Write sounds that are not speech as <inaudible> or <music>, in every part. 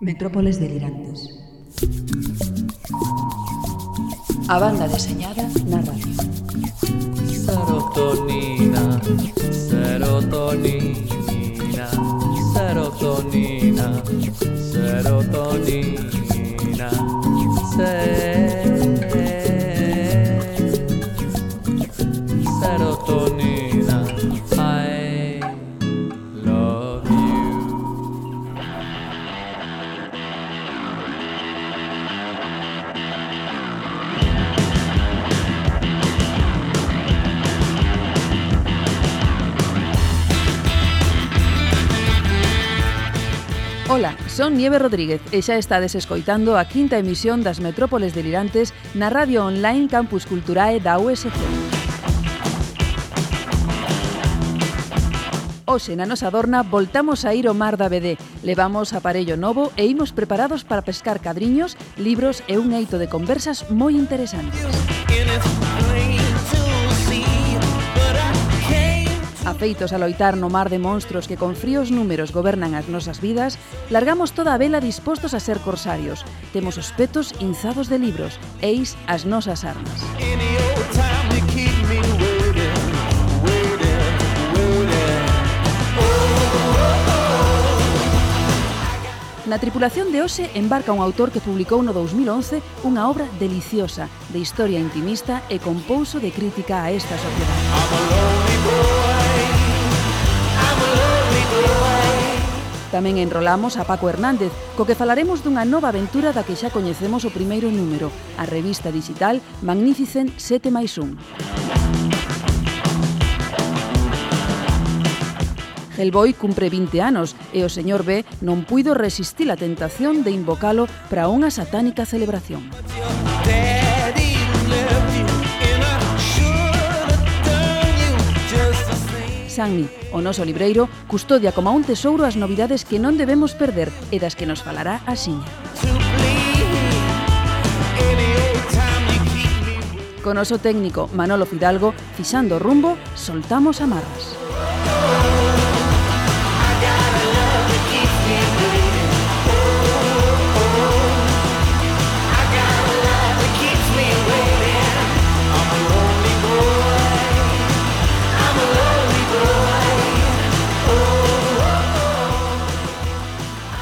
Metrópoles delirantes. A banda deseñada na radio. Serotonina, serotonina, serotonina, serotonina, Son Nieve Rodríguez e xa estades escoitando a quinta emisión das Metrópoles Delirantes na radio online Campus Culturae da USC. Oxe na nosa dorna voltamos a ir ao mar da BD. Levamos aparello novo e imos preparados para pescar cadriños, libros e un eito de conversas moi interesantes. afeitos a loitar no mar de monstruos que con fríos números gobernan as nosas vidas, largamos toda a vela dispostos a ser corsarios. Temos os petos inzados de libros, eis as nosas armas. Na tripulación de hoxe embarca un autor que publicou no 2011 unha obra deliciosa, de historia intimista e con pouso de crítica a esta sociedade. Tamén enrolamos a Paco Hernández, co que falaremos dunha nova aventura da que xa coñecemos o primeiro número, a revista digital Magnificent 7 máis 1. Hellboy cumpre 20 anos e o señor B non puido resistir a tentación de invocalo para unha satánica celebración. Sanmi, o libreiro, custodia como a un tesouro as novidades que non debemos perder e das que nos falará a Xiña. Con oso técnico Manolo Fidalgo, fixando rumbo, soltamos amarras.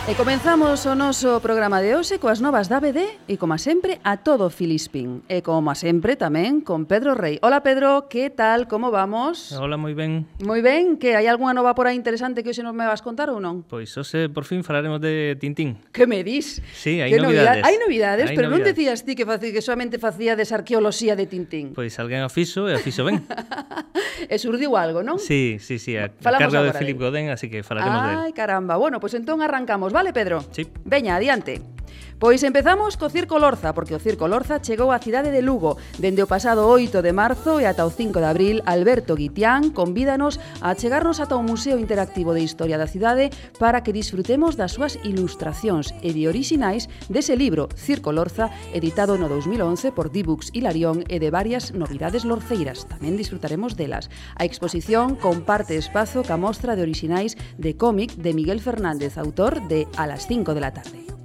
E comenzamos o noso programa de hoxe coas novas da BD e, como sempre, a todo Filispín. E, como sempre, tamén con Pedro Rey. Hola, Pedro, que tal? Como vamos? Hola, moi ben. Moi ben, que hai algunha nova por aí interesante que hoxe nos me vas contar ou non? Pois hoxe, por fin, falaremos de Tintín. Que me dis? Sí, hai novidades. novidades. Hai novidades, hai pero novidades. non decías ti que, faci, que solamente facía arqueoloxía de Tintín. Pois alguén a fixo e a fixo ben. <laughs> e surdiu algo, non? Sí, sí, sí, a, Falamos a carga de Philip Godén, así que falaremos Ai, de él. Ai, caramba. Bueno, pois pues entón arrancamos. Vale, Pedro? Sí. Veña, adiante. Pois empezamos co Circo Lorza, porque o Circo Lorza chegou á cidade de Lugo. Dende o pasado 8 de marzo e ata o 5 de abril, Alberto Guitián convídanos a chegarnos ata o Museo Interactivo de Historia da Cidade para que disfrutemos das súas ilustracións e de orixinais dese libro Circo Lorza, editado no 2011 por Dibux Hilarión e de varias novidades lorceiras. Tamén disfrutaremos delas. A exposición comparte espazo ca mostra de orixinais de cómic de Miguel Fernández, autor de A las 5 de la tarde.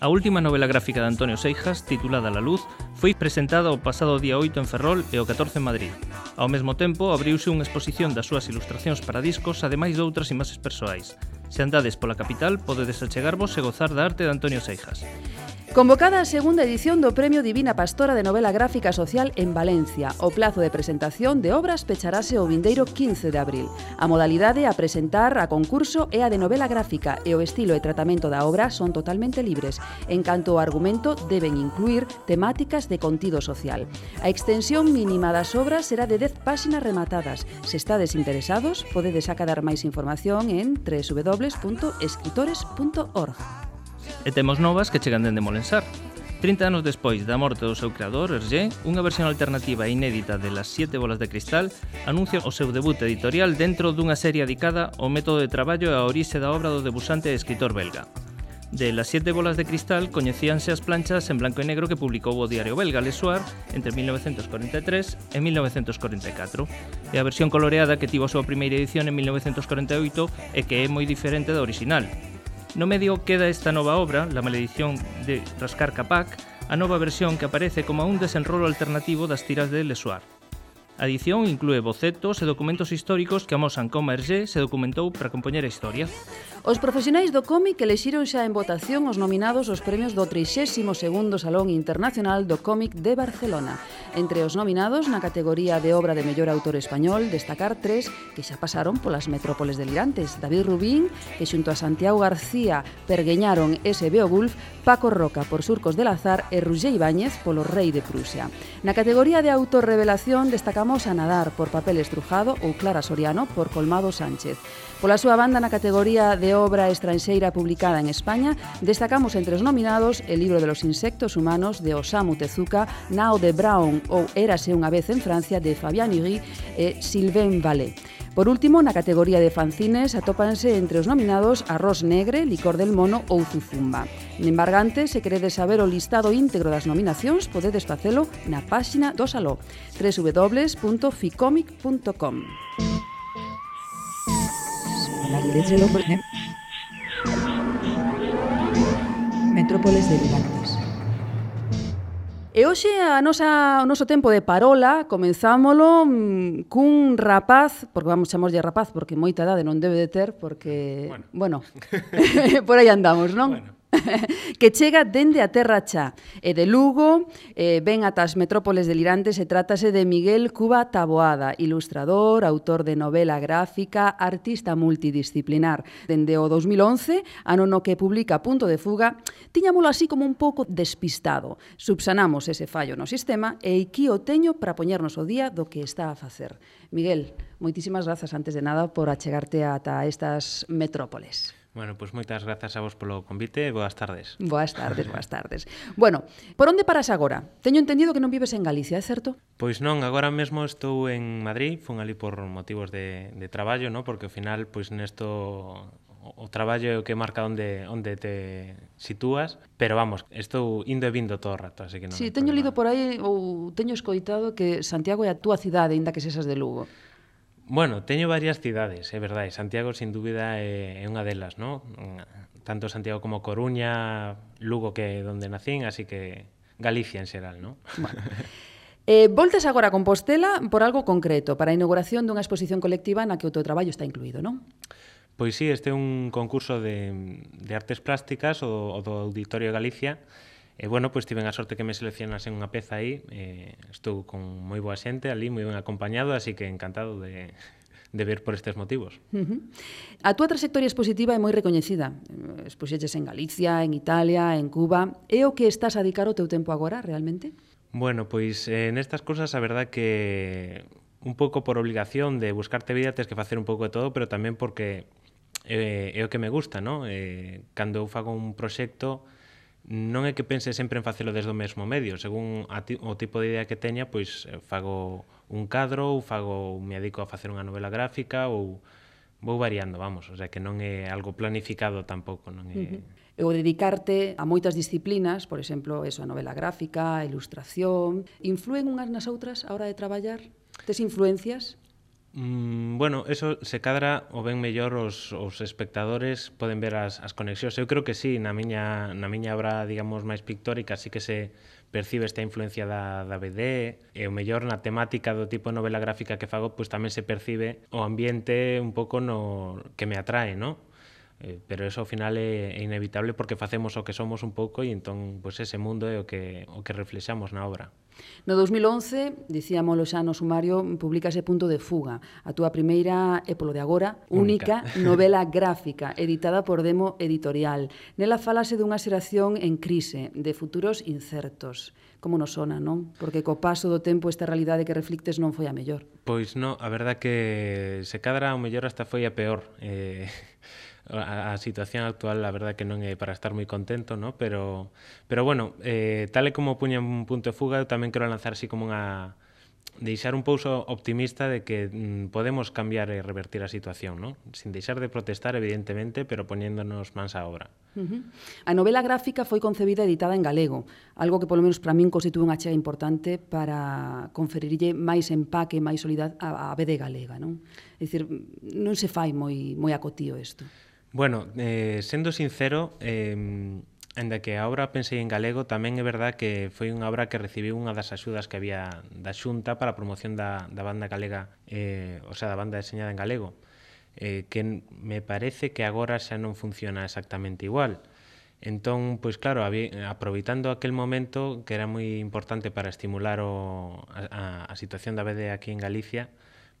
A última novela gráfica de Antonio Seijas, titulada La Luz, foi presentada o pasado día 8 en Ferrol e o 14 en Madrid. Ao mesmo tempo, abriuse unha exposición das súas ilustracións para discos, ademais de outras imaxes persoais. Se andades pola capital, podedes achegarvos e gozar da arte de Antonio Seijas. Convocada a segunda edición do Premio Divina Pastora de Novela Gráfica Social en Valencia, o plazo de presentación de obras pecharase o vindeiro 15 de abril. A modalidade a presentar a concurso é a de novela gráfica e o estilo e tratamento da obra son totalmente libres. En canto ao argumento, deben incluir temáticas de contido social. A extensión mínima das obras será de 10 páxinas rematadas. Se estades interesados, podedes acadar máis información en www.escritores.org. E temos novas que chegan dende Molensar. 30 anos despois da morte do seu creador, Hergé, unha versión alternativa e inédita de Las Siete Bolas de Cristal anuncia o seu debut editorial dentro dunha serie dedicada ao método de traballo e a orixe da obra do debusante e escritor belga. De Las Siete Bolas de Cristal coñecíanse as planchas en blanco e negro que publicou o diario belga Le Soir entre 1943 e 1944, e a versión coloreada que tivo a súa primeira edición en 1948 e que é moi diferente da original, No medio queda esta nova obra, La maledición de Rascar Capac, a nova versión que aparece como un desenrolo alternativo das tiras de Lesuar. A edición inclúe bocetos e documentos históricos que amosan como Hergé se documentou para compoñer a historia. Os profesionais do cómic elexiron xa en votación os nominados aos premios do 32º Salón Internacional do Cómic de Barcelona. Entre os nominados na categoría de obra de mellor autor español, destacar tres que xa pasaron polas metrópoles delirantes. David Rubín, que xunto a Santiago García pergueñaron ese Beowulf, Paco Roca por Surcos del Azar e Roger Ibáñez polo Rei de Prusia. Na categoría de autor revelación destacamos Vamos a nadar por Papel Estrujado ou Clara Soriano por Colmado Sánchez. Pola súa banda na categoría de obra estranxeira publicada en España, destacamos entre os nominados El libro de los insectos humanos de Osamu Tezuka, Now de Brown ou Érase unha vez en Francia de Fabián Uri e Sylvain Vallée. Por último, na categoría de fanzines atópanse entre os nominados Arroz Negre, Licor del Mono ou Zuzumba. Embargante, se queredes saber o listado íntegro das nominacións, podedes facelo na páxina do Saló, www.ficomic.com. Metrópoles de Vivalta. E hoxe a nosa, o noso tempo de parola comenzámolo mm, cun rapaz, porque vamos chamarlle rapaz, porque moita edade non debe de ter, porque, bueno, bueno <laughs> <laughs> por aí andamos, non? Bueno. <laughs> que chega dende a Terra Chá e de Lugo, eh, ven ata as metrópoles delirantes e trátase de Miguel Cuba Taboada, ilustrador, autor de novela gráfica, artista multidisciplinar. Dende o 2011, ano no que publica Punto de Fuga, tiñámolo así como un pouco despistado. Subsanamos ese fallo no sistema e aquí o teño para poñernos o día do que está a facer. Miguel, moitísimas grazas antes de nada por achegarte ata estas metrópoles. Bueno, pois pues moitas grazas a vos polo convite e boas tardes. Boas tardes, boas tardes. bueno, por onde paras agora? Teño entendido que non vives en Galicia, é certo? Pois non, agora mesmo estou en Madrid, fun ali por motivos de, de traballo, no? porque ao final pois nesto o traballo é o que marca onde onde te sitúas, pero vamos, estou indo e vindo todo o rato, así que non. Si, sí, teño problema. lido por aí ou teño escoitado que Santiago é a túa cidade, aínda que sexas de Lugo. Bueno, teño varias cidades, é verdade. Santiago, sin dúbida, é, unha delas, ¿no? Tanto Santiago como Coruña, Lugo, que é onde nacín, así que Galicia en xeral, ¿no? Bueno. Eh, voltas agora a Compostela por algo concreto, para a inauguración dunha exposición colectiva na que o teu traballo está incluído, non? Pois sí, este é un concurso de, de artes plásticas o, o do Auditorio Galicia, E bueno, pois pues, tiven a sorte que me seleccionasen unha peza aí, eh, estou con moi boa xente ali, moi ben acompañado, así que encantado de, de ver por estes motivos. Uh -huh. A túa trayectoria expositiva é moi recoñecida. Expuxeches en Galicia, en Italia, en Cuba. É o que estás a dedicar o teu tempo agora, realmente? Bueno, pois eh, nestas cousas a verdad que un pouco por obligación de buscarte vida tens que facer un pouco de todo, pero tamén porque eh, é o que me gusta, non? Eh, cando eu fago un proxecto, non é que pense sempre en facelo desde o mesmo medio, según a ti, o tipo de idea que teña, pois eh, fago un cadro ou fago me dedico a facer unha novela gráfica ou vou variando, vamos, o sea que non é algo planificado tampouco, non é uh -huh e o dedicarte a moitas disciplinas, por exemplo, eso, a novela gráfica, a ilustración, influen unhas nas outras a hora de traballar? Tes influencias? Mm, bueno, eso se cadra o ben mellor os, os espectadores poden ver as, as conexións. Eu creo que sí, na miña, na miña obra, digamos, máis pictórica, sí que se percibe esta influencia da, da BD, e o mellor na temática do tipo de novela gráfica que fago, pois tamén se percibe o ambiente un pouco no que me atrae, ¿no? Eh, pero eso ao final é, é inevitable porque facemos o que somos un pouco e entón pois ese mundo é o que o que reflexamos na obra. No 2011, dicíamolo xa no sumario, publicase Punto de fuga, a túa primeira e polo de agora única, única novela gráfica editada por Demo Editorial. Nela falase dunha xeración en crise, de futuros incertos como nos sona, non? Porque co paso do tempo esta realidade que reflictes non foi a mellor. Pois non, a verdad que se cadra o mellor hasta foi a peor. Eh, a, a situación actual a verdad que non é para estar moi contento, ¿no? pero, pero bueno, eh, tal e como puña un punto de fuga, eu tamén quero lanzar así como unha deixar un pouso optimista de que mm, podemos cambiar e revertir a situación, ¿no? Sin deixar de protestar, evidentemente, pero poñéndonos mans a obra. Uh -huh. A novela gráfica foi concebida e editada en galego, algo que polo menos para min constitúe unha chega importante para conferirlle máis empaque, máis solidad á, BD galega, non? É dicir, non se fai moi moi acotío isto. Bueno, eh, sendo sincero, eh, Enda que a obra pensei en galego, tamén é verdad que foi unha obra que recibiu unha das axudas que había da Xunta para a promoción da, da banda galega, eh, o sea, da banda deseñada en galego, eh, que me parece que agora xa non funciona exactamente igual. Entón, pois claro, había, aproveitando aquel momento que era moi importante para estimular o, a, a, a situación da BD aquí en Galicia,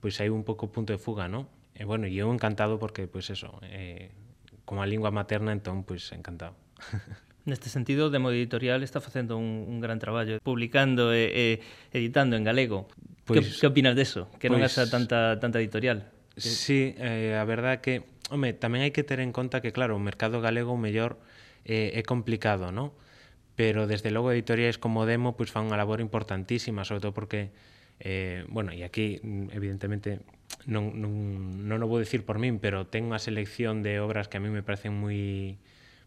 pois hai un pouco punto de fuga, non? E bueno, e eu encantado porque, pois, pues, eso, eh, como a lingua materna, entón, pois, pues, encantado. <laughs> Neste sentido, Demo Editorial está facendo un, un gran traballo, eh, publicando e, e editando en galego. Pois, que, que opinas deso? Que pois, non haxa tanta, tanta editorial? Sí, eh, a verdad que, home, tamén hai que ter en conta que, claro, o mercado galego mellor eh, é complicado, ¿no? Pero, desde logo, editoriais como Demo pois, fan unha labor importantísima, sobre todo porque, eh, bueno, e aquí, mm, evidentemente, non, non, non o vou decir por min, pero ten unha selección de obras que a mí me parecen moi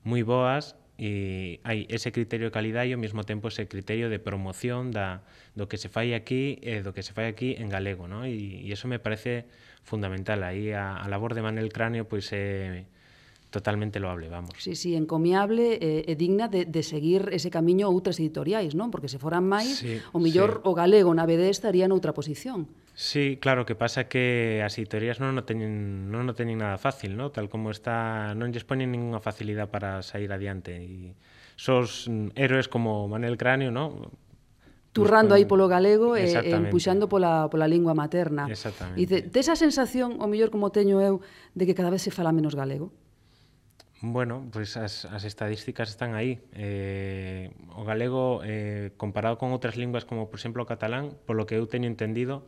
moi boas e hai ese criterio de calidade e ao mesmo tempo ese criterio de promoción da, do que se fai aquí e do que se fai aquí en galego, ¿no? e, e eso me parece fundamental. Aí a, a labor de Manel Cráneo pois é eh, totalmente loable, vamos. Sí, sí, encomiable eh, e digna de, de seguir ese camiño outras editoriais, non? Porque se foran máis, sí, o millor sí. o galego na BD estaría noutra posición. Sí, claro, que pasa que as editorías non no teñen, non no teñen nada fácil, ¿no? tal como está, non lles poñen ninguna facilidade para sair adiante. E sos héroes como Manel Cráneo, ¿no? turrando aí polo galego e, e empuxando pola, pola lingua materna. Exactamente. E te, esa sensación, o mellor como teño eu, de que cada vez se fala menos galego? Bueno, pois pues as, as estadísticas están aí. Eh, o galego, eh, comparado con outras linguas como, por exemplo, o catalán, polo que eu teño entendido,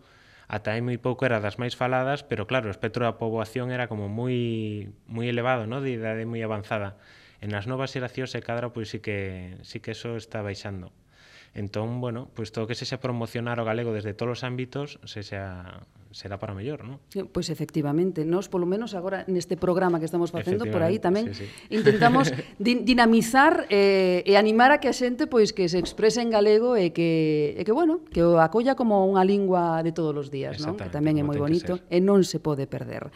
ata hai moi pouco era das máis faladas, pero claro, o espectro da poboación era como moi moi elevado, ¿no? de idade moi avanzada. En as novas xeracións e cadra, pois sí que, sí que eso está baixando. Entón, bueno, pois todo que se xa promocionar o galego desde todos os ámbitos, se xa, será para mellor, non? Pois efectivamente, nós polo menos agora neste programa que estamos facendo por aí tamén sí, sí. intentamos <laughs> din dinamizar eh, e animar a que a xente pois que se exprese en galego e que e que bueno, que o acolla como unha lingua de todos os días, non? Que tamén é moi bonito e non se pode perder.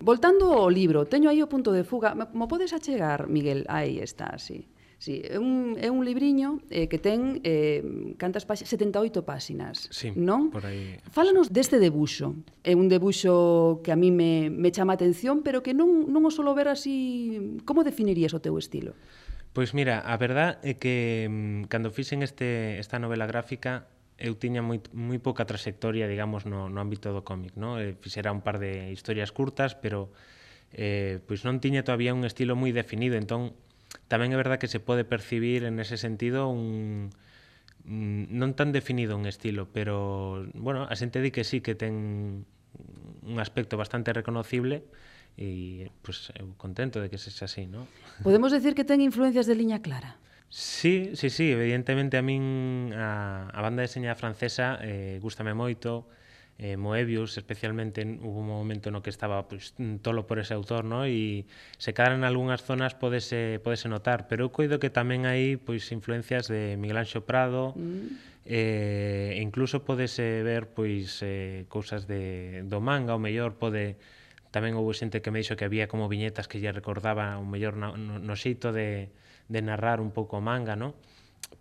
Voltando ao libro, teño aí o punto de fuga, mo podes achegar, Miguel? Aí está, sí. Sí, é un, é un libriño eh, que ten eh, cantas páxinas, 78 páxinas, sí, non? Por aí... Fálanos deste debuxo. É un debuxo que a mí me, me chama atención, pero que non, non o solo ver así... Como definirías o teu estilo? Pois mira, a verdad é que mm, cando fixen este, esta novela gráfica eu tiña moi, moi pouca trayectoria, digamos, no, no ámbito do cómic, no? Eh, fixera un par de historias curtas, pero eh, pois non tiña todavía un estilo moi definido, entón Tamén é verdad que se pode percibir en ese sentido un non tan definido un estilo, pero bueno, a xente di que sí que ten un aspecto bastante reconocible e pues eu contento de que sexa así, ¿no? Podemos decir que ten influencias de liña clara. Sí, sí, sí, evidentemente a min a, a banda de seña francesa eh, gustame moito, eh, eh, Moebius, especialmente hubo un momento no que estaba pues, mm, tolo por ese autor, ¿no? e se cadra en algunhas zonas podese, podese notar, pero eu coido que tamén hai pois influencias de Miguel Anxo Prado, mm. eh, incluso podese ver pois eh, cousas de, do manga, o mellor pode tamén houve xente que me dixo que había como viñetas que lle recordaba o mellor no, no, no xeito de, de narrar un pouco manga, ¿no?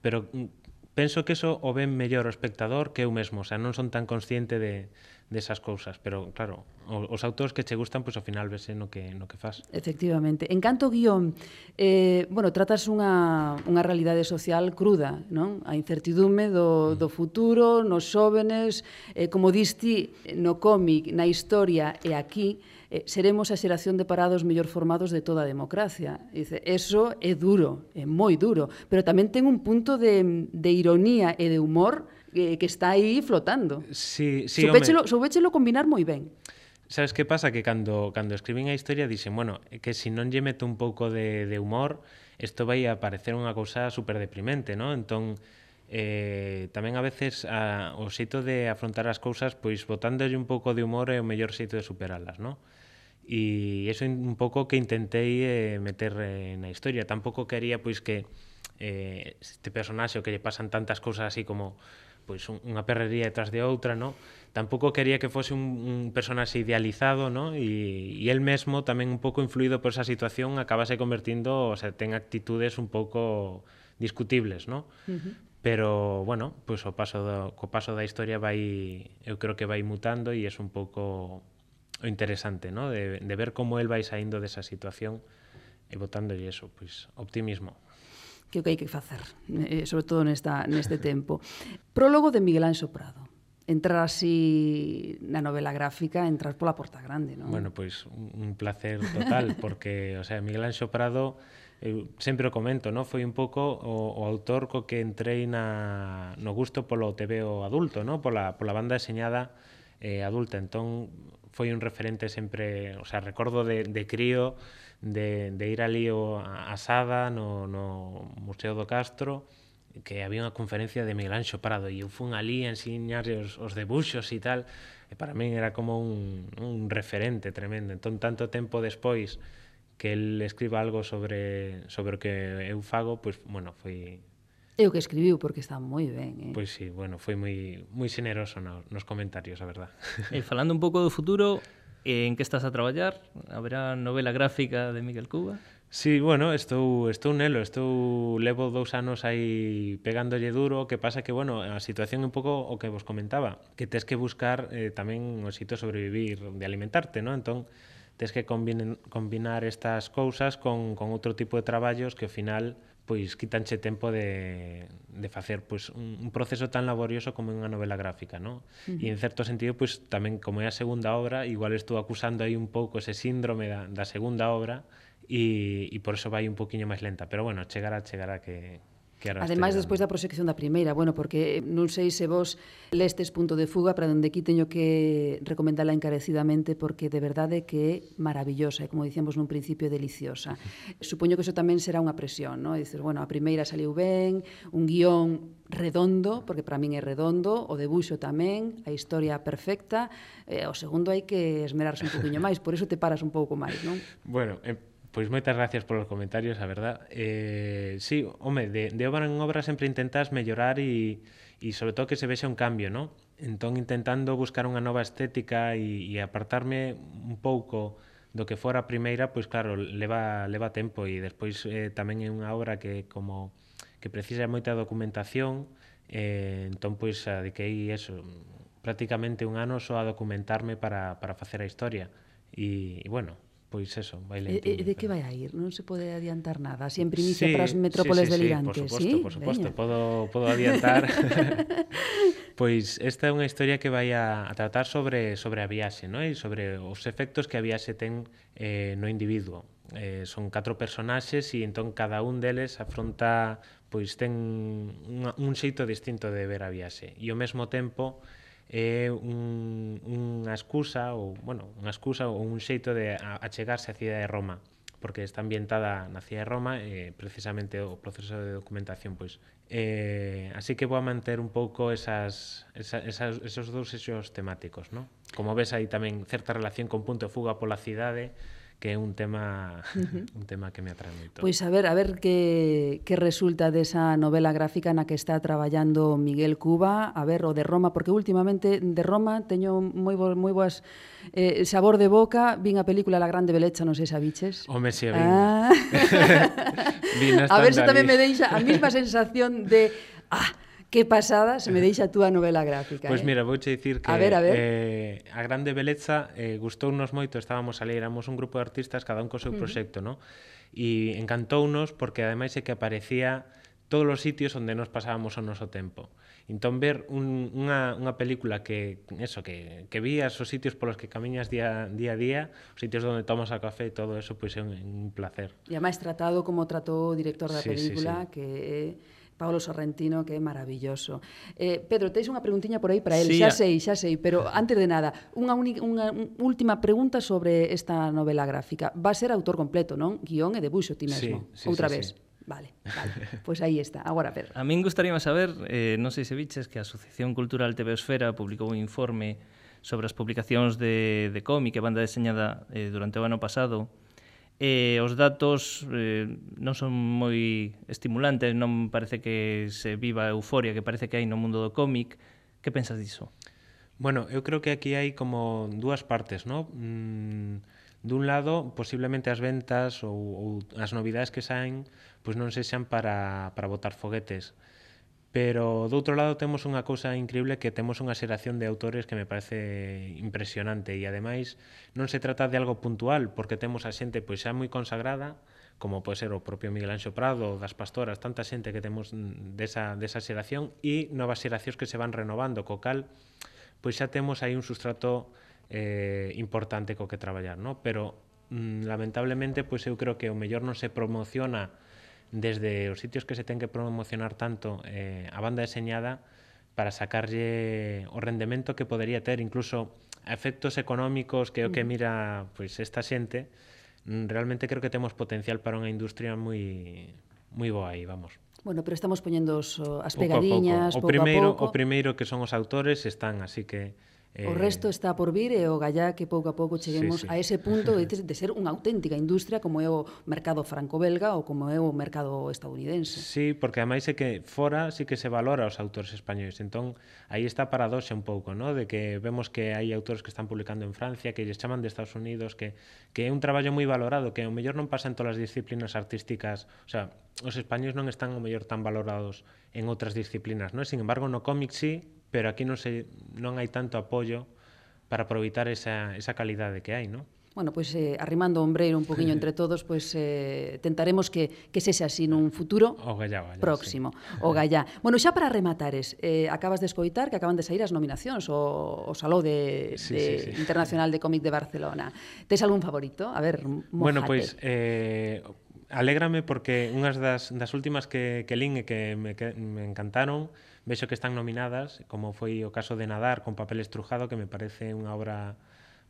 pero mm, penso que eso o ven mellor o espectador que eu mesmo, o sea, non son tan consciente de desas de cousas, pero claro, os autores que che gustan, pois pues, ao final vese no que no que faz. Efectivamente. En canto guión, eh, bueno, tratas unha unha realidade social cruda, non? A incertidume do mm. do futuro, nos xóvenes, eh, como diste no cómic, na historia e aquí, eh, seremos a xeración de parados mellor formados de toda a democracia. E dice, eso é duro, é moi duro, pero tamén ten un punto de, de ironía e de humor que, que está aí flotando. Sí, sí, soubéchelo, soubéchelo combinar moi ben. Sabes que pasa? Que cando, cando escriben a historia dixen, bueno, que se si non lle meto un pouco de, de humor, isto vai a parecer unha cousa super deprimente, non? Entón, eh, tamén a veces a, o xeito de afrontar as cousas pois botándolle un pouco de humor é o mellor xeito de superalas, non? e eso é un pouco que intentei eh, meter eh, na historia tampouco quería pois que eh, este personaxe o que lle pasan tantas cousas así como pois un, unha perrería detrás de outra, no? Tampouco quería que fose un, un personaxe idealizado, no? E, e el mesmo tamén un pouco influído por esa situación acabase convertindo, o sea, ten actitudes un pouco discutibles, no? Uh -huh. Pero, bueno, pois o paso do, co paso da historia vai, eu creo que vai mutando e é un pouco o interesante, ¿no? De, de ver como el vai saindo desa situación e botándolle eso, pois, optimismo que o que hai que facer, eh, sobre todo nesta, neste <laughs> tempo. Prólogo de Miguel Anxo Prado. Entrar así na novela gráfica, entrar pola porta grande, non? Bueno, pois un placer total, <laughs> porque, o sea, Miguel Anxo Prado, eu eh, sempre o comento, no? foi un pouco o, o autor co que entrei na, no gusto polo TVO adulto, no? pola, pola banda deseñada eh, adulta. Entón, foi un referente sempre, o sea, recordo de, de crío de, de ir ali o, a Sada no, no Museo do Castro que había unha conferencia de Miguel Anxo Prado e eu fun ali a enseñar os, os debuxos e tal e para min era como un, un referente tremendo. Entón tanto tempo despois que el escriba algo sobre sobre o que eu fago, pois, pues, bueno, foi É o que escribiu, porque está moi ben. Eh? Pois sí, bueno, foi moi, moi generoso no, nos comentarios, a verdad. E falando un pouco do futuro, en que estás a traballar? Haberá novela gráfica de Miguel Cuba? Sí, bueno, estou, estou nelo, estou levo dous anos aí pegándolle duro, que pasa que, bueno, a situación é un pouco o que vos comentaba, que tes que buscar eh, tamén o sitio sobrevivir, de alimentarte, ¿no? Entón, tes que combinen, combinar estas cousas con, con outro tipo de traballos que ao final pois quitanche tempo de, de facer pois, un, un proceso tan laborioso como unha novela gráfica, non? Uh -huh. E en certo sentido, pois, tamén como é a segunda obra, igual estou acusando aí un pouco ese síndrome da, da segunda obra e, e por eso vai un poquinho máis lenta, pero bueno, chegará, chegará que, que era Ademais, despois da proxección da primeira, bueno, porque eh, non sei se vos lestes punto de fuga para donde aquí teño que recomendala encarecidamente porque de verdade que é maravillosa e como dicíamos nun principio deliciosa. <laughs> Supoño que eso tamén será unha presión, non? Dices, bueno, a primeira saliu ben, un guión redondo, porque para min é redondo, o debuxo tamén, a historia perfecta, eh, o segundo hai que esmerarse un poquinho <laughs> máis, por iso te paras un pouco máis, non? Bueno, eh, Pois moitas gracias polos comentarios, a verdad. Eh, sí, home, de, de obra en obra sempre intentas mellorar e, e sobre todo que se vexa un cambio, non? Entón intentando buscar unha nova estética e, e apartarme un pouco do que fora a primeira, pois claro, leva, leva tempo e despois eh, tamén é unha obra que como que precisa moita documentación, eh, entón pois adiquei eso, prácticamente un ano só a documentarme para, para facer a historia. E, e bueno, Pois eso, vai lentinho. E, de que vai a ir? Non se pode adiantar nada, así en primicia sí, para as metrópoles sí, sí, delirantes, sí? Por suposto, ¿sí? por suposto, podo, podo adiantar. <laughs> <laughs> pois esta é unha historia que vai a, a tratar sobre sobre a viaxe, non? E sobre os efectos que a viaxe ten eh, no individuo. Eh, son catro personaxes e entón cada un deles afronta pois ten un, un xeito distinto de ver a viaxe e ao mesmo tempo é un, unha excusa ou, bueno, unha excusa ou un xeito de achegarse á cidade de Roma porque está ambientada na cidade de Roma e eh, precisamente o proceso de documentación pois eh, así que vou a manter un pouco esas, esas, esas, esos dous eixos temáticos ¿no? como ves aí tamén certa relación con punto de fuga pola cidade que é un tema uh <laughs> -huh. un tema que me atrae moito. Pois a ver, a ver que que resulta desa novela gráfica na que está traballando Miguel Cuba, a ver o de Roma, porque últimamente de Roma teño moi bo, moi boas eh, sabor de boca, vin a película La grande belecha, non sei se a biches. Home, si a vin. Ah. <laughs> vin a ver se tamén me deixa a mesma sensación de ah, que pasada se me deixa a túa novela gráfica. Pois pues eh? mira, vouche dicir que a, ver, a, ver. Eh, a grande beleza eh, gustounos moito, estábamos ali, éramos un grupo de artistas, cada un co seu uh -huh. proxecto, ¿no? E encantounos porque ademais é que aparecía todos os sitios onde nos pasábamos o noso tempo. Entón ver un, unha, unha película que eso que, que vías os sitios polos que camiñas día, día a día, os sitios onde tomas a café e todo eso, pois pues, é un, un placer. E máis tratado como tratou o director da sí, película, sí, sí. que é Paolo Sorrentino, que é maravilloso. Eh, Pedro, teis unha preguntiña por aí para el, sí, xa sei, xa sei, pero <laughs> antes de nada, unha, única, unha última pregunta sobre esta novela gráfica. Va a ser autor completo, non? Guión e debuxo ti mesmo, sí, sí, outra sí, vez. Sí. Vale, vale. <laughs> Pois pues aí está. Agora, Pedro. A min gustaría saber, eh, non sei se viches, que a Asociación Cultural Tebeosfera publicou un informe sobre as publicacións de, de cómic e banda deseñada eh, durante o ano pasado eh, os datos eh, non son moi estimulantes, non parece que se viva a euforia que parece que hai no mundo do cómic. Que pensas diso? Bueno, eu creo que aquí hai como dúas partes, ¿no? Mm, dun lado, posiblemente as ventas ou, ou as novidades que saen, pois non se para, para botar foguetes, Pero do outro lado temos unha cousa increíble que temos unha xeración de autores que me parece impresionante e ademais non se trata de algo puntual porque temos a xente pois xa moi consagrada como pode ser o propio Miguel Anxo Prado, das Pastoras, tanta xente que temos desa, desa xeración e novas xeracións que se van renovando, co cal pois xa temos aí un sustrato eh, importante co que traballar, no? pero mm, lamentablemente pois eu creo que o mellor non se promociona desde os sitios que se ten que promocionar tanto eh, a banda deseñada para sacarlle o rendemento que podería ter incluso a efectos económicos que o que mm. mira pois pues, esta xente mm, realmente creo que temos potencial para unha industria moi moi boa aí, vamos. Bueno, pero estamos poñendo os, as pegadiñas pouco a pouco. O primeiro, a pouco. o primeiro que son os autores están, así que Eh, o resto está por vir e o gallá que pouco a pouco cheguemos sí, sí. a ese punto <laughs> de, de ser unha auténtica industria como é o mercado franco-belga ou como é o mercado estadounidense. Sí, porque ademais é que fora sí que se valora os autores españoles. Entón, aí está a paradoxa un pouco, ¿no? de que vemos que hai autores que están publicando en Francia, que lles chaman de Estados Unidos, que, que é un traballo moi valorado, que ao mellor non pasa en todas as disciplinas artísticas. O sea, os españoles non están ao mellor tan valorados en outras disciplinas, ¿no? Sin embargo, no cómic sí, pero aquí non, se, non hai tanto apoio para aproveitar esa, esa calidade que hai, non? bueno, pois eh, arrimando o ombreiro un poquinho entre todos, pois eh, tentaremos que, que sexa así nun futuro o gallá, gallá, próximo, sí. o gallá. Bueno, xa para rematares, eh, acabas de escoitar que acaban de sair as nominacións o, o Saló de, sí, de sí, sí. Internacional de Cómic de Barcelona. Tes algún favorito? A ver, mojate. Bueno, pois, pues, eh, alégrame porque unhas das, das últimas que, que lín e que me, que me encantaron vexo que están nominadas, como foi o caso de Nadar con papel estrujado, que me parece unha obra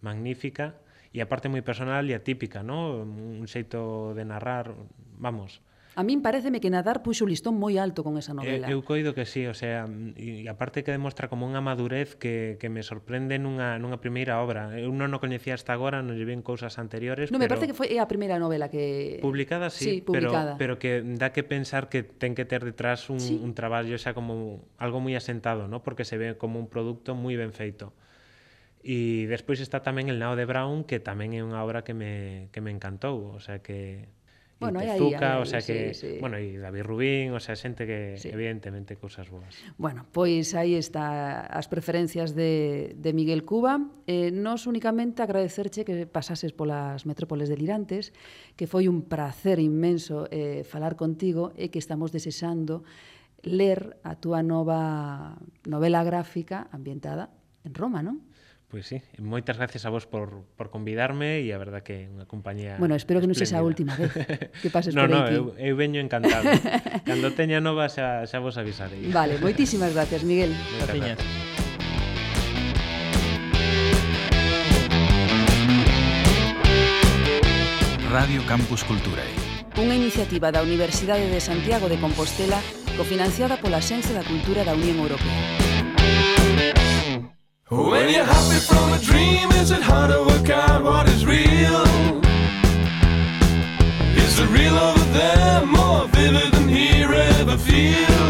magnífica e aparte moi personal e atípica, ¿no? un xeito de narrar, vamos, A min pareceme que Nadar puxo o listón moi alto con esa eh, novela. Eu, eu coido que sí, o sea, e aparte que demostra como unha madurez que, que me sorprende nunha, nunha primeira obra. Eu non o coñecía hasta agora, non lle ven cousas anteriores, no, pero... me parece que foi a primeira novela que... Publicada, sí, sí publicada. Pero, pero que dá que pensar que ten que ter detrás un, sí. un traballo xa como algo moi asentado, ¿no? porque se ve como un produto moi ben feito. E despois está tamén El Nao de Brown, que tamén é unha obra que me, que me encantou, o sea que bueno, e Tezuca, o sea que, sí, sí. bueno, e David Rubín, o sea, xente que sí. evidentemente cousas boas. Bueno, pois aí está as preferencias de, de Miguel Cuba. Eh, nos únicamente agradecerche que pasases polas metrópoles delirantes, que foi un prazer inmenso eh, falar contigo e que estamos desexando ler a túa nova novela gráfica ambientada en Roma, non? Pois sí, moitas gracias a vos por, por convidarme e a verdad que é unha compañía Bueno, espero que non sexa a última vez que pases <laughs> no, por no, aquí. No, eu, eu veño encantado. <laughs> Cando teña nova xa, xa vos avisarei. Vale, moitísimas gracias, Miguel. Gracias. gracias. Radio Campus Culturae. Unha iniciativa da Universidade de Santiago de Compostela cofinanciada pola Xencia da Cultura da Unión Europea. When you're happy from a dream, is it hard to work out what is real? Is the real over there more vivid than here ever feels?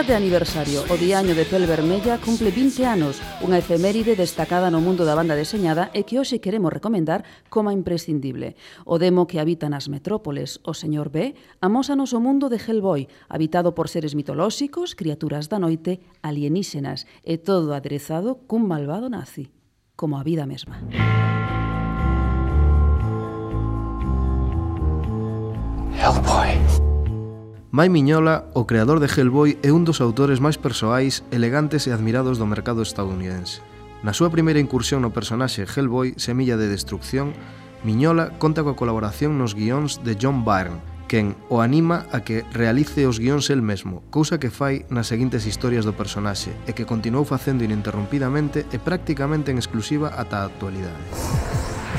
Está de aniversario. O diaño de Pel Vermella cumple 20 anos, unha efeméride destacada no mundo da banda deseñada e que hoxe queremos recomendar como imprescindible. O demo que habita nas metrópoles, o señor B, amósanos o mundo de Hellboy, habitado por seres mitolóxicos, criaturas da noite, alienígenas e todo aderezado cun malvado nazi, como a vida mesma. Hellboy. Mai Miñola, o creador de Hellboy, é un dos autores máis persoais, elegantes e admirados do mercado estadounidense. Na súa primeira incursión no personaxe Hellboy, Semilla de Destrucción, Miñola conta coa colaboración nos guións de John Byrne, quen o anima a que realice os guións el mesmo, cousa que fai nas seguintes historias do personaxe e que continuou facendo ininterrumpidamente e prácticamente en exclusiva ata a actualidade.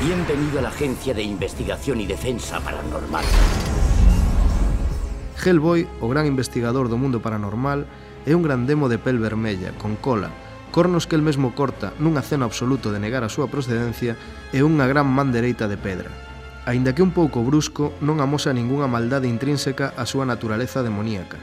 Bienvenido a la Agencia de Investigación y Defensa Paranormal. Hellboy, o gran investigador do mundo paranormal, é un gran demo de pel vermella, con cola, cornos que el mesmo corta nunha cena absoluto de negar a súa procedencia e unha gran man dereita de pedra. Aínda que un pouco brusco, non amosa ningunha maldade intrínseca a súa naturaleza demoníaca,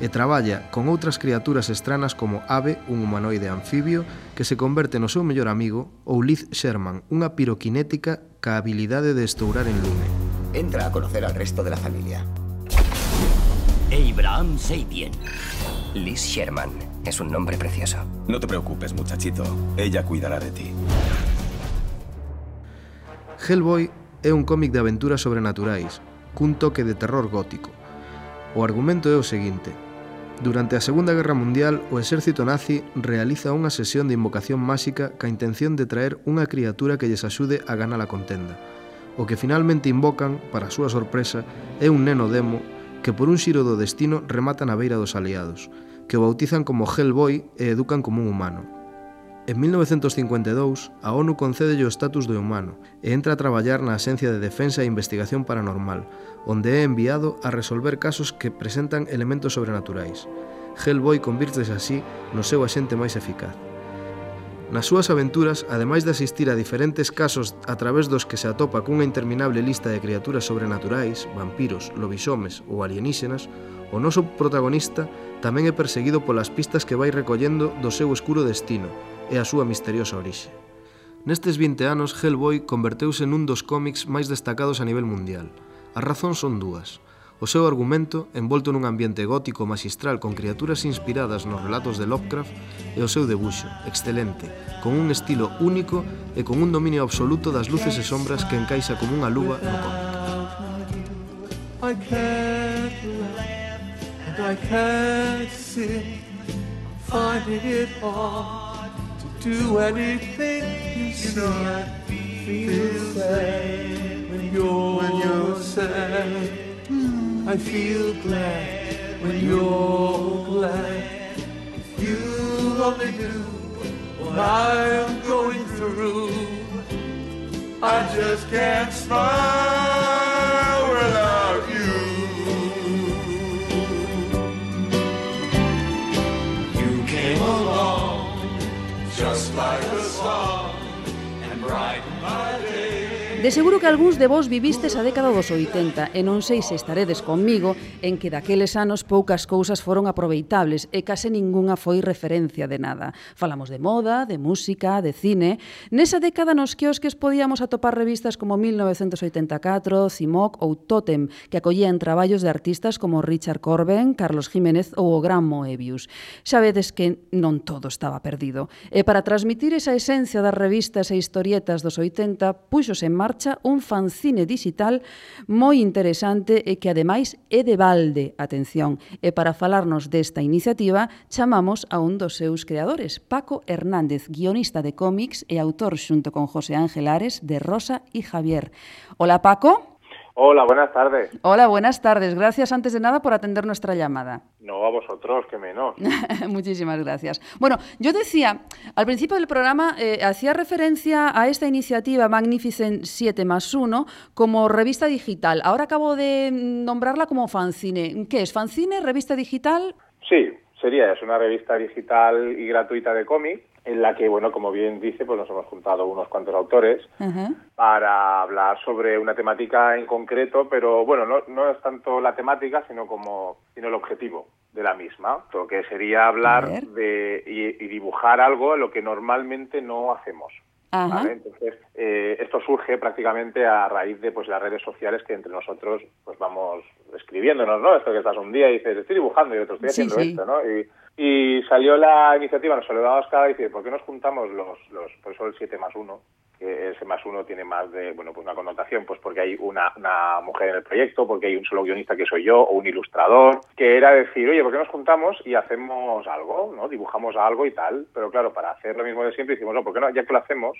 e traballa con outras criaturas estranas como Ave, un humanoide anfibio, que se converte no seu mellor amigo, ou Liz Sherman, unha piroquinética ca habilidade de estourar en lume. Entra a conocer al resto de la familia e Ibrahim Sapien. Liz Sherman. Es un nombre precioso. No te preocupes, muchachito. Ella cuidará de ti. Hellboy é un cómic de aventuras sobrenaturais, cun toque de terror gótico. O argumento é o seguinte. Durante a Segunda Guerra Mundial, o exército nazi realiza unha sesión de invocación máxica ca intención de traer unha criatura que lles axude a ganar a contenda. O que finalmente invocan, para a súa sorpresa, é un neno demo que por un xiro do destino rematan na beira dos aliados, que o bautizan como Hellboy e educan como un humano. En 1952, a ONU concedelle o estatus de humano e entra a traballar na Asencia de Defensa e Investigación Paranormal, onde é enviado a resolver casos que presentan elementos sobrenaturais. Hellboy convírtese así no seu axente máis eficaz. Nas súas aventuras, ademais de asistir a diferentes casos a través dos que se atopa cunha interminable lista de criaturas sobrenaturais, vampiros, lobisomes ou alienígenas, o noso protagonista tamén é perseguido polas pistas que vai recollendo do seu escuro destino e a súa misteriosa orixe. Nestes 20 anos, Hellboy converteuse nun dos cómics máis destacados a nivel mundial. As razóns son dúas. O seu argumento, envolto nun ambiente gótico maxistral con criaturas inspiradas nos relatos de Lovecraft, é o seu debuxo, excelente, con un estilo único e con un dominio absoluto das luces e sombras que encaixa como unha luva no cómic. I can't laugh and I can't sing. Finding it hard to do anything. You know I feel sad when you're sad. I feel glad when you're glad. You only knew what I'm going through. I just can't smile without you. You came along just like a song and brightened my day. De seguro que algúns de vos vivistes a década dos 80 e non sei se estaredes conmigo en que daqueles anos poucas cousas foron aproveitables e case ningunha foi referencia de nada. Falamos de moda, de música, de cine. Nesa década nos kiosques podíamos atopar revistas como 1984, Cimoc ou Totem, que acollían traballos de artistas como Richard Corben, Carlos Jiménez ou o Gran Moebius. Xa vedes que non todo estaba perdido. E para transmitir esa esencia das revistas e historietas dos 80, puxos en marcha marcha un fanzine digital moi interesante e que ademais é de balde, atención. E para falarnos desta iniciativa, chamamos a un dos seus creadores, Paco Hernández, guionista de cómics e autor xunto con José Ángel Ares de Rosa y Javier. Hola, Paco. Hola, buenas tardes. Hola, buenas tardes. Gracias antes de nada por atender nuestra llamada. No a vosotros, que menos. <laughs> Muchísimas gracias. Bueno, yo decía, al principio del programa eh, hacía referencia a esta iniciativa Magnificent 7 más 1 como revista digital. Ahora acabo de nombrarla como fanzine. ¿Qué es? ¿Fanzine? ¿Revista digital? Sí, sería, es una revista digital y gratuita de cómic en la que, bueno, como bien dice, pues nos hemos juntado unos cuantos autores para hablar sobre una temática en concreto, pero bueno, no, no es tanto la temática, sino como sino el objetivo de la misma, lo que sería hablar de y, y dibujar algo lo que normalmente no hacemos. Entonces, eh, esto surge prácticamente a raíz de pues las redes sociales que entre nosotros pues vamos escribiéndonos, ¿no? Esto que estás un día y dices, estoy dibujando y otro estoy Sí, haciendo sí. esto, ¿no? Y, y salió la iniciativa, nos saludaba Oscar y dice, ¿por qué nos juntamos los, los por eso el 7 más 1? Que ese más uno tiene más de, bueno, pues una connotación, pues porque hay una, una mujer en el proyecto, porque hay un solo guionista que soy yo, o un ilustrador, que era decir, oye, ¿por qué nos juntamos y hacemos algo, ¿no? Dibujamos algo y tal, pero claro, para hacer lo mismo de siempre, decimos, no, ¿por qué no? Ya que lo hacemos,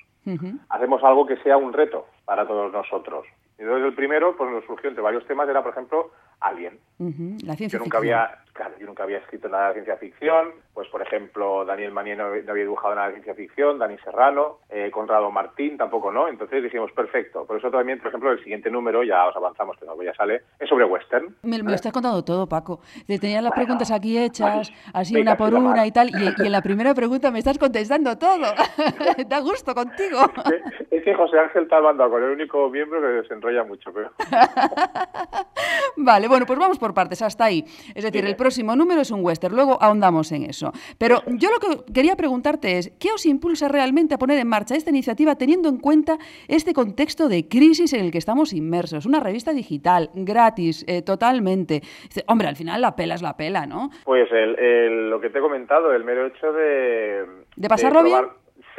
hacemos algo que sea un reto para todos nosotros. Y entonces el primero, pues nos surgió entre varios temas, era, por ejemplo, Alien. Ujú. La ciencia Yo nunca ficción. había, claro, yo nunca había escrito nada de ciencia ficción. Pues, por ejemplo, Daniel Manier no, no había dibujado nada de ciencia ficción, Dani Serrano, eh, Conrado Martín tampoco, ¿no? Entonces dijimos, perfecto. Por eso también, por ejemplo, el siguiente número, ya os avanzamos, que no ya sale, es sobre western. Me, me lo estás contando todo, Paco. Te tenía las Bueno, preguntas aquí hechas, así una por una más. y tal, y, y en la primera pregunta me estás contestando todo. <laughs> da gusto contigo. Es que José Ángel está hablando con el único miembro que se enrolla mucho, pero... <laughs> Vale, bueno, pues vamos por partes, hasta ahí. Es decir, el próximo número es un western, luego ahondamos en eso. Pero yo lo que quería preguntarte es, ¿qué os impulsa realmente a poner en marcha esta iniciativa teniendo en cuenta este contexto de crisis en el que estamos inmersos? Una revista digital, gratis, eh, totalmente. Dice, Hombre, al final la pela es la pela, ¿no? Pues el, el- lo que te he comentado, el mero hecho de... ¿De pasarlo bien?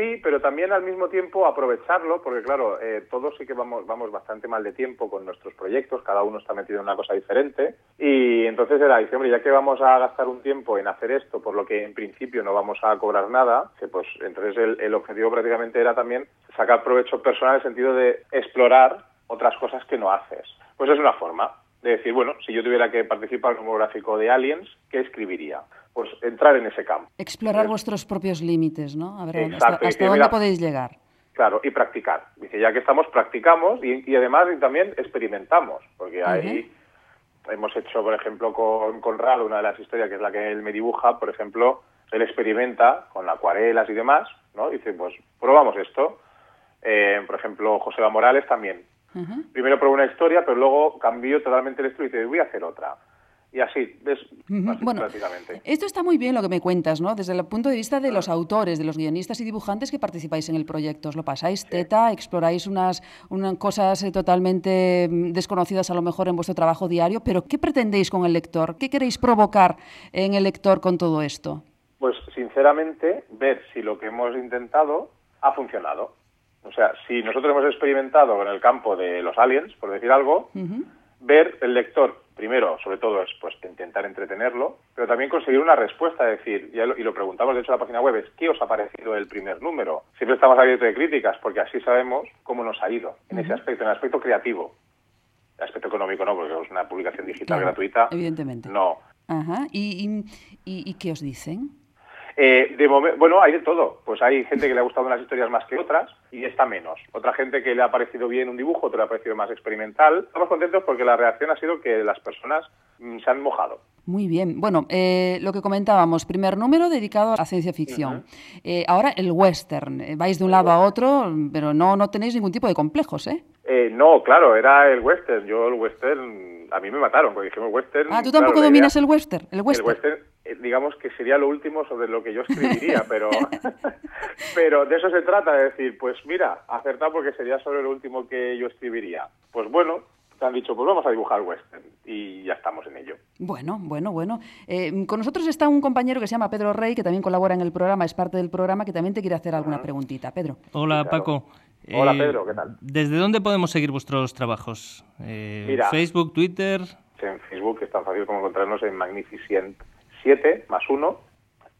Sí, pero también al mismo tiempo aprovecharlo, porque claro, eh, todos sí que vamos, vamos bastante mal de tiempo con nuestros proyectos, cada uno está metido en una cosa diferente, y entonces era, dice, hombre, ya que vamos a gastar un tiempo en hacer esto, por lo que en principio no vamos a cobrar nada, pues entonces el, el objetivo prácticamente era también sacar provecho personal en el sentido de explorar otras cosas que no haces. Pues es una forma de decir, bueno, si yo tuviera que participar en un monográfico de Aliens, ¿qué escribiría? Pues entrar en ese campo. Explorar vuestros propios límites, ¿no? A ver, Exacto, hasta, dónde mira, podéis llegar. Claro, y practicar. Dice, ya que estamos, practicamos y, y además y también experimentamos, porque ahí hemos hecho, por ejemplo, con Conrado, una de las historias que es la que él me dibuja, por ejemplo, él experimenta con acuarelas y demás, ¿no? Dice, pues probamos esto. Eh, por ejemplo, José Morales también. Primero probó una historia, pero luego cambió totalmente el estilo y dice, voy a hacer otra. Y así. Ujú. Así Bueno, prácticamente. esto está muy bien lo que me cuentas, ¿no? Desde el punto de vista de los autores, de los guionistas y dibujantes que participáis en el proyecto. Os lo pasáis teta, exploráis unas, unas cosas eh, totalmente mm, desconocidas a lo mejor en vuestro trabajo diario, pero ¿qué pretendéis con el lector? ¿Qué queréis provocar en el lector con todo esto? Pues sinceramente, ver si lo que hemos intentado ha funcionado. O sea, si nosotros hemos experimentado en el campo de los aliens, por decir algo, ver el lector, primero, sobre todo, es pues intentar entretenerlo, pero también conseguir una respuesta, es decir, ya lo- y lo preguntamos de hecho en la página web, es ¿qué os ha parecido el primer número? Siempre estamos abiertos de críticas, porque así sabemos cómo nos ha ido en ese aspecto, en el aspecto creativo. El aspecto económico no, porque es una publicación digital Claro, gratuita. evidentemente. No, Ajá. ¿Y, y, y- y qué os dicen? Eh, de momen- bueno, hay de todo. Pues hay gente que le ha gustado unas historias más que otras y esta menos. Otra gente que le ha parecido bien un dibujo, otra le ha parecido más experimental. Estamos contentos porque la reacción ha sido que las personas mm, se han mojado. Muy bien. Bueno, eh, lo que comentábamos, primer número dedicado a ciencia ficción. Eh, ahora el western. Eh, vais de un lado a otro, pero no, no tenéis ningún tipo de complejos, ¿eh? Eh, no, claro, era el western. Yo el western, a mí me mataron porque dijimos western. Ah, tú tampoco dominas idea- el western. El El western. Eh, digamos que sería lo último sobre lo que yo escribiría, <laughs> pero, pero de eso se trata, de decir, pues mira, acertado porque sería sobre lo último que yo escribiría. Pues bueno, te han dicho, pues vamos a dibujar western y ya estamos en ello. Bueno, bueno, bueno. Eh, con nosotros está un compañero que se llama Pedro Rey, que también colabora en el programa, es parte del programa, que también te quiere hacer alguna preguntita. Pedro. Hola, Sí, claro. Paco. Hola, Eh, Pedro, ¿qué tal? ¿Desde dónde podemos seguir vuestros trabajos? Eh, Mira. Facebook, Twitter. En Facebook es tan fácil como encontrarnos en Magnificent 7 más 1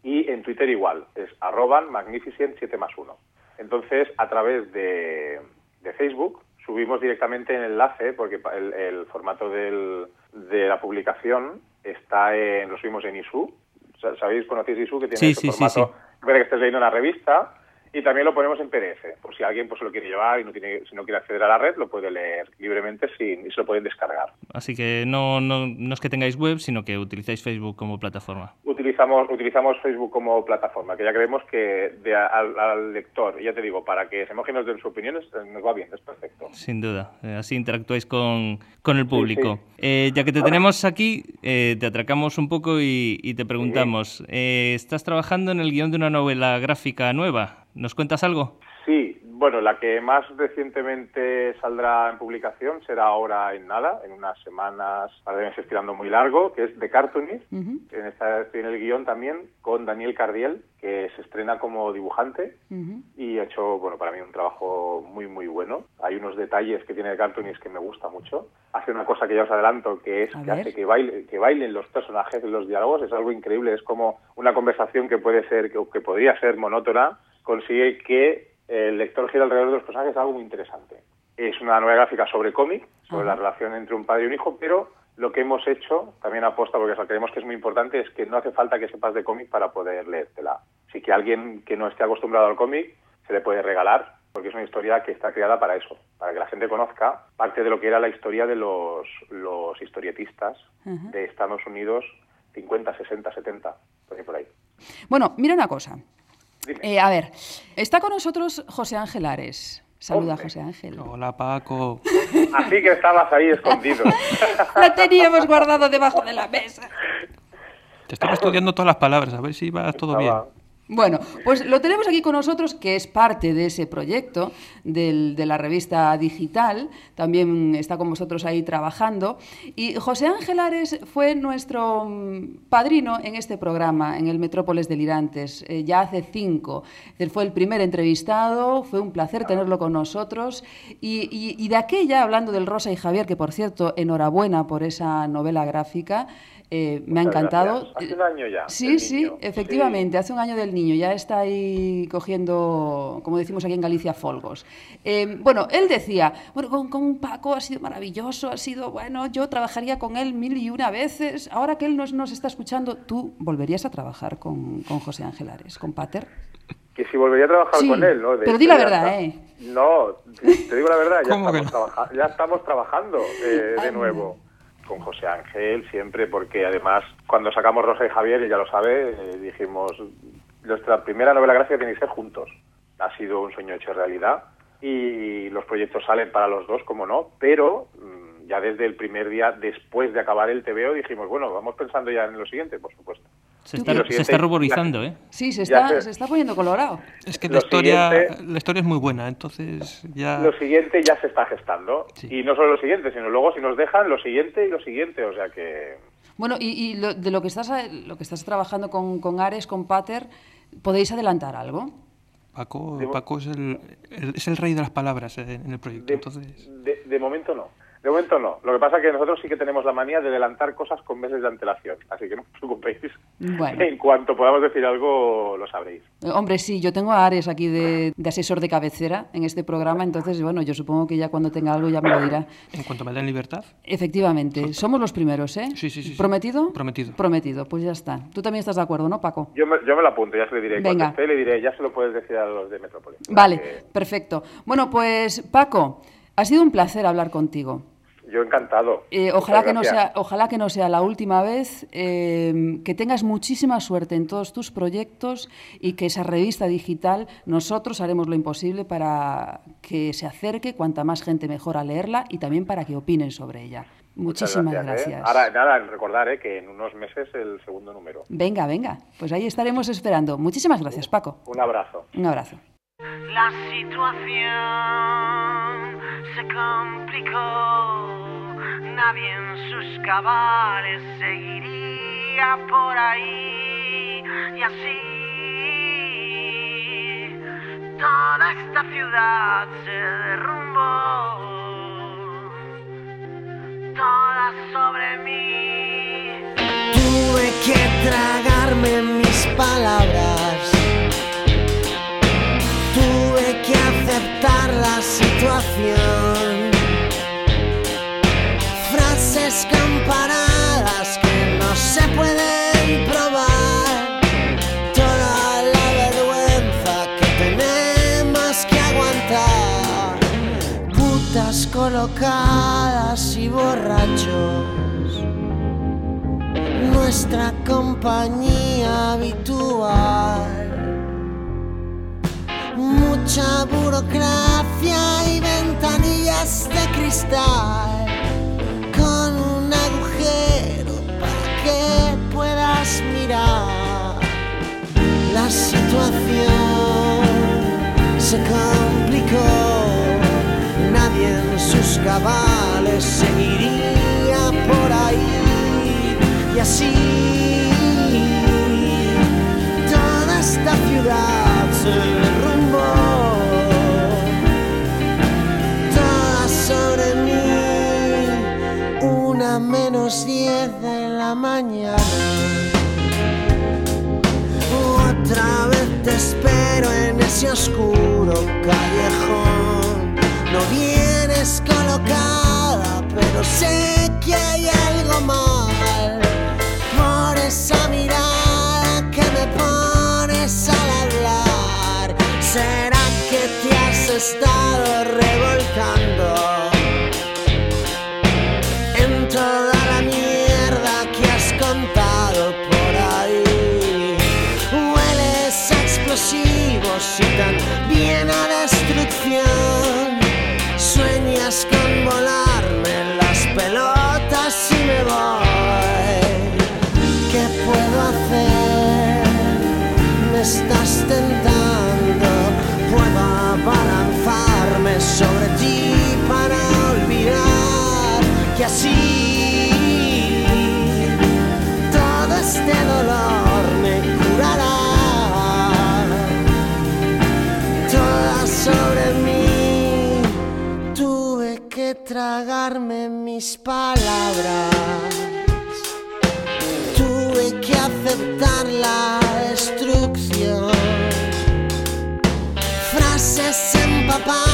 y en Twitter igual, es arroban Magnificent 7 más 1. Entonces, a través de, de Facebook subimos directamente el enlace, porque el, el formato del- de la publicación está en, lo subimos en ISU. Sa- ¿Sabéis, conocéis ISU? Que tiene Sí, ese sí, sí, formato, parece que estés leyendo una revista. Y también lo ponemos en PDF, por si alguien pues se lo quiere llevar y no tiene, si no quiere acceder a la red, lo puede leer libremente sin, y se lo pueden descargar. Así que no, no, no es que tengáis web, sino que utilizáis Facebook como plataforma. Utilizamos, utilizamos Facebook como plataforma, que ya creemos que de a- al, al lector, ya te digo, para que se mojen nos den sus opiniones, eh, nos va bien, es perfecto. Sin duda. Eh, así interactuáis con, con el público. Eh, ya que te tenemos aquí, eh, te atracamos un poco y, y te preguntamos, eh, ¿estás trabajando en el guion de una novela gráfica nueva? ¿Nos cuentas algo? Sí, bueno, la que más recientemente saldrá en publicación será ahora en nada, en unas semanas, de meses tirando muy largo, que es The Cartoonist. En esta estoy en el guion también con Daniel Cardiel, que se estrena como dibujante y ha hecho, bueno, para mí un trabajo muy, muy bueno. Hay unos detalles que tiene The Cartoonist que me gusta mucho. Hace una cosa que ya os adelanto, que es A que ver. hace que, baile, que bailen los personajes en los diálogos. Es algo increíble. Es como una conversación que puede ser, que, que podría ser monótona, consigue que el lector gira alrededor de los personajes, es algo muy interesante. Es una novela gráfica sobre cómic, sobre la relación entre un padre y un hijo, pero lo que hemos hecho, también aposta, porque eso creemos que es muy importante, es que no hace falta que sepas de cómic para poder leértela. Así que alguien que no esté acostumbrado al cómic se le puede regalar, porque es una historia que está creada para eso, para que la gente conozca parte de lo que era la historia de los, los historietistas de Estados Unidos 50, 60, 70, por ahí por ahí. Bueno, mira una cosa. Eh, a ver, está con nosotros José Ángel Ares. Saluda, Hombre. José Ángel. Hola Paco. <laughs> Así que estabas ahí escondido. <laughs> La teníamos guardado debajo de la mesa. Te estaba estudiando todas las palabras, a ver si va todo bien. Bueno, pues lo tenemos aquí con nosotros, que es parte de ese proyecto de la revista digital. También está con vosotros ahí trabajando. Y José Ángel Ares fue nuestro mm, padrino en este programa, en el Metrópolis Delirantes, eh, ya hace cinco. Él fue el primer entrevistado, fue un placer tenerlo con nosotros. Y de aquella, hablando del Rosa y Javier, que por cierto, enhorabuena por esa novela gráfica. Eh, me ha encantado. gracias. Hace un año ya, Sí, sí, niño. efectivamente, hace un año del niño, ya está ahí cogiendo, como decimos aquí en Galicia, folgos. Eh, bueno, él decía, bueno, con, con Paco ha sido maravilloso, ha sido, bueno, yo trabajaría con él mil y una veces, ahora que él nos, nos está escuchando, ¿tú volverías a trabajar con, con José Ángel Ares, con Pater? Que si volvería a trabajar Sí, con él, ¿no? De pero di la verdad, ¿eh? No, te te digo la verdad, ya, <laughs> ¿Cómo que estamos, no? trabaja- ya estamos trabajando eh, de nuevo con José Ángel siempre, porque además cuando sacamos Rosa y Javier, ella lo sabe, eh, dijimos, nuestra primera novela gráfica tiene que ser juntos. Ha sido un sueño hecho realidad y los proyectos salen para los dos, como no, pero mm, ya desde el primer día después de acabar el TVO dijimos, bueno, vamos pensando ya en lo siguiente, por supuesto. Se está, se ruborizando, ¿eh? Sí, se está, se está poniendo colorado. Es que la historia, la historia es muy buena, entonces ya... Lo siguiente ya se está gestando. Sí. Y no solo lo siguiente, sino luego si nos dejan lo siguiente y lo siguiente. O sea que Bueno, y, y lo- de lo que estás, lo que estás trabajando con, con Ares, con Pater, ¿podéis adelantar algo? Paco, Paco es, el, el- es el rey de las palabras en el proyecto, de, entonces... de- de momento no. De momento no. Lo que pasa es que nosotros sí que tenemos la manía de adelantar cosas con meses de antelación. Así que no os preocupéis. Bueno. En cuanto podamos decir algo, lo sabréis. Hombre, sí, yo tengo a Ares aquí de, de asesor de cabecera en este programa, entonces, bueno, yo supongo que ya cuando tenga algo ya me lo dirá. En cuanto me den libertad, Efectivamente, somos los primeros, ¿eh? Sí, sí, sí, sí. ¿Prometido? Prometido. Prometido, pues ya está. Tú también estás de acuerdo, ¿no, Paco? Yo me, yo me lo apunto, ya se le diré. Venga. Esté, le diré, ya se lo puedes decir a los de Metrópolis. Vale, Que perfecto. Bueno, pues Paco, ha sido un placer hablar contigo. Yo encantado. Eh, ojalá, que no sea, ojalá que no sea la última vez, eh, que tengas muchísima suerte en todos tus proyectos y que esa revista digital, nosotros haremos lo imposible para que se acerque cuanta más gente mejor a leerla y también para que opinen sobre ella. Muchas Muchísimas gracias. ¿eh? gracias. Ahora, nada, recordar ¿eh? que en unos meses el segundo número. Venga, venga, pues ahí estaremos esperando. Muchísimas gracias, Paco. Un abrazo. Un abrazo. La situación se complicó. Nadie en sus cabales seguiría por ahí. Y así toda esta ciudad se derrumbó. Toda sobre mí. Tuve que tragarme mis palabras. Aceptar la situación. Frases comparadas que no se pueden probar. Toda la vergüenza que tenemos que aguantar. Putas colocadas y borrachos nuestra compañía habitual. Mucha burocracia y ventanillas de cristal con un agujero para que puedas mirar. La situación se complicó, nadie en sus cabales seguiría por ahí y así toda esta ciudad mañana. Otra vez te espero en ese oscuro callejón. No vienes colocada pero sé que hay algo mal. Por esa mirada que me pones al hablar. ¿Será que te has estado revolcando and I tragarme mis palabras. Tuve que aceptar la destrucción. Frases empapadas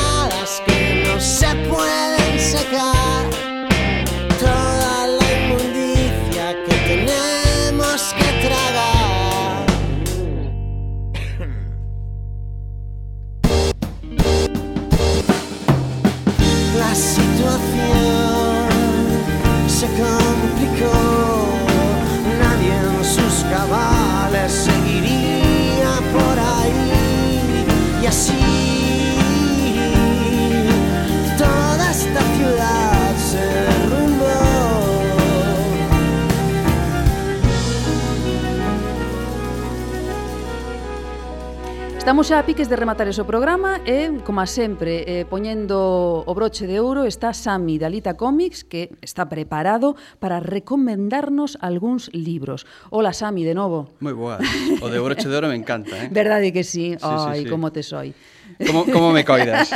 Estamos xa a piques de rematar ese programa e, como sempre, eh, poñendo o broche de ouro está Sami Dalita Comics que está preparado para recomendarnos algúns libros. Hola Sami, de novo. Moi boa. O de broche de ouro me encanta, eh? <laughs> Verdade que sí. sí Ai, sí, sí. como te soy. Como, como me coidas?